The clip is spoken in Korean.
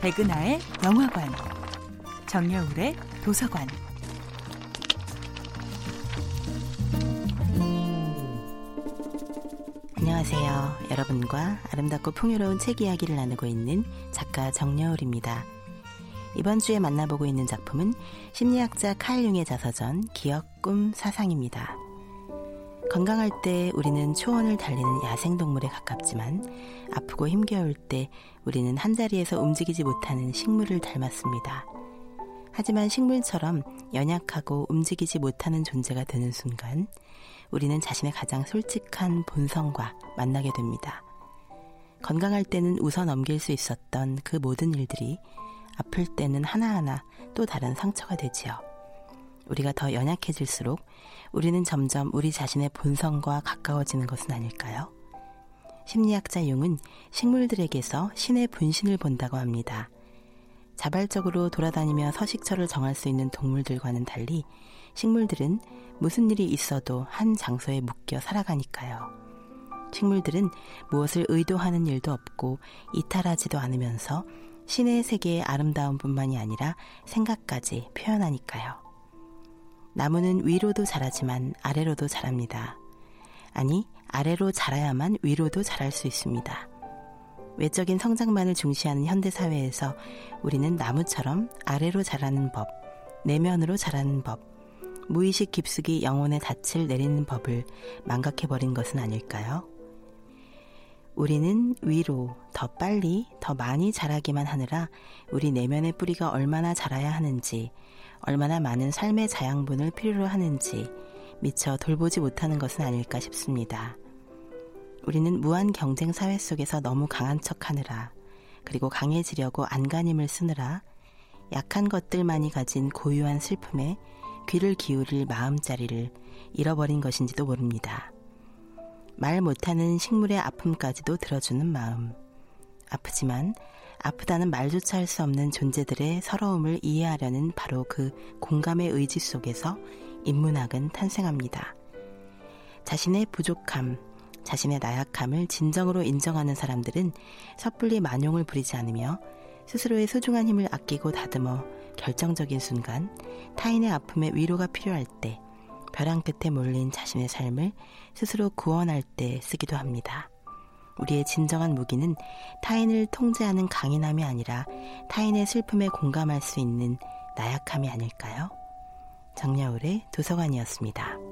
백은하의 영화관, 정여울의 도서관. 안녕하세요. 여러분과 아름답고 풍요로운 책 이야기를 나누고 있는 작가 정여울입니다. 이번 주에 만나보고 있는 작품은 심리학자 칼 융의 자서전 기억, 꿈, 사상입니다. 건강할 때 우리는 초원을 달리는 야생동물에 가깝지만 아프고 힘겨울 때 우리는 한자리에서 움직이지 못하는 식물을 닮았습니다. 하지만 식물처럼 연약하고 움직이지 못하는 존재가 되는 순간 우리는 자신의 가장 솔직한 본성과 만나게 됩니다. 건강할 때는 웃어 넘길 수 있었던 그 모든 일들이 아플 때는 하나하나 또 다른 상처가 되지요. 우리가 더 연약해질수록 우리는 점점 우리 자신의 본성과 가까워지는 것은 아닐까요? 심리학자 융은 식물들에게서 신의 분신을 본다고 합니다. 자발적으로 돌아다니며 서식처를 정할 수 있는 동물들과는 달리 식물들은 무슨 일이 있어도 한 장소에 묶여 살아가니까요. 식물들은 무엇을 의도하는 일도 없고 이탈하지도 않으면서 신의 세계의 아름다움뿐만이 아니라 생각까지 표현하니까요. 나무는 위로도 자라지만 아래로도 자랍니다. 아니, 아래로 자라야만 위로도 자랄 수 있습니다. 외적인 성장만을 중시하는 현대 사회에서 우리는 나무처럼 아래로 자라는 법, 내면으로 자라는 법, 무의식 깊숙이 영혼의 닻을 내리는 법을 망각해버린 것은 아닐까요? 우리는 위로 더 빨리 더 많이 자라기만 하느라 우리 내면의 뿌리가 얼마나 자라야 하는지 얼마나 많은 삶의 자양분을 필요로 하는지 미처 돌보지 못하는 것은 아닐까 싶습니다. 우리는 무한 경쟁 사회 속에서 너무 강한 척 하느라, 그리고 강해지려고 안간힘을 쓰느라, 약한 것들만이 가진 고유한 슬픔에 귀를 기울일 마음자리를 잃어버린 것인지도 모릅니다. 말 못하는 식물의 아픔까지도 들어주는 마음. 아프지만 아프다는 말조차 할 수 없는 존재들의 서러움을 이해하려는 바로 그 공감의 의지 속에서 인문학은 탄생합니다. 자신의 부족함, 자신의 나약함을 진정으로 인정하는 사람들은 섣불리 만용을 부리지 않으며 스스로의 소중한 힘을 아끼고 다듬어 결정적인 순간 타인의 아픔에 위로가 필요할 때 벼랑 끝에 몰린 자신의 삶을 스스로 구원할 때 쓰기도 합니다. 우리의 진정한 무기는 타인을 통제하는 강인함이 아니라 타인의 슬픔에 공감할 수 있는 나약함이 아닐까요? 정여울의 도서관이었습니다.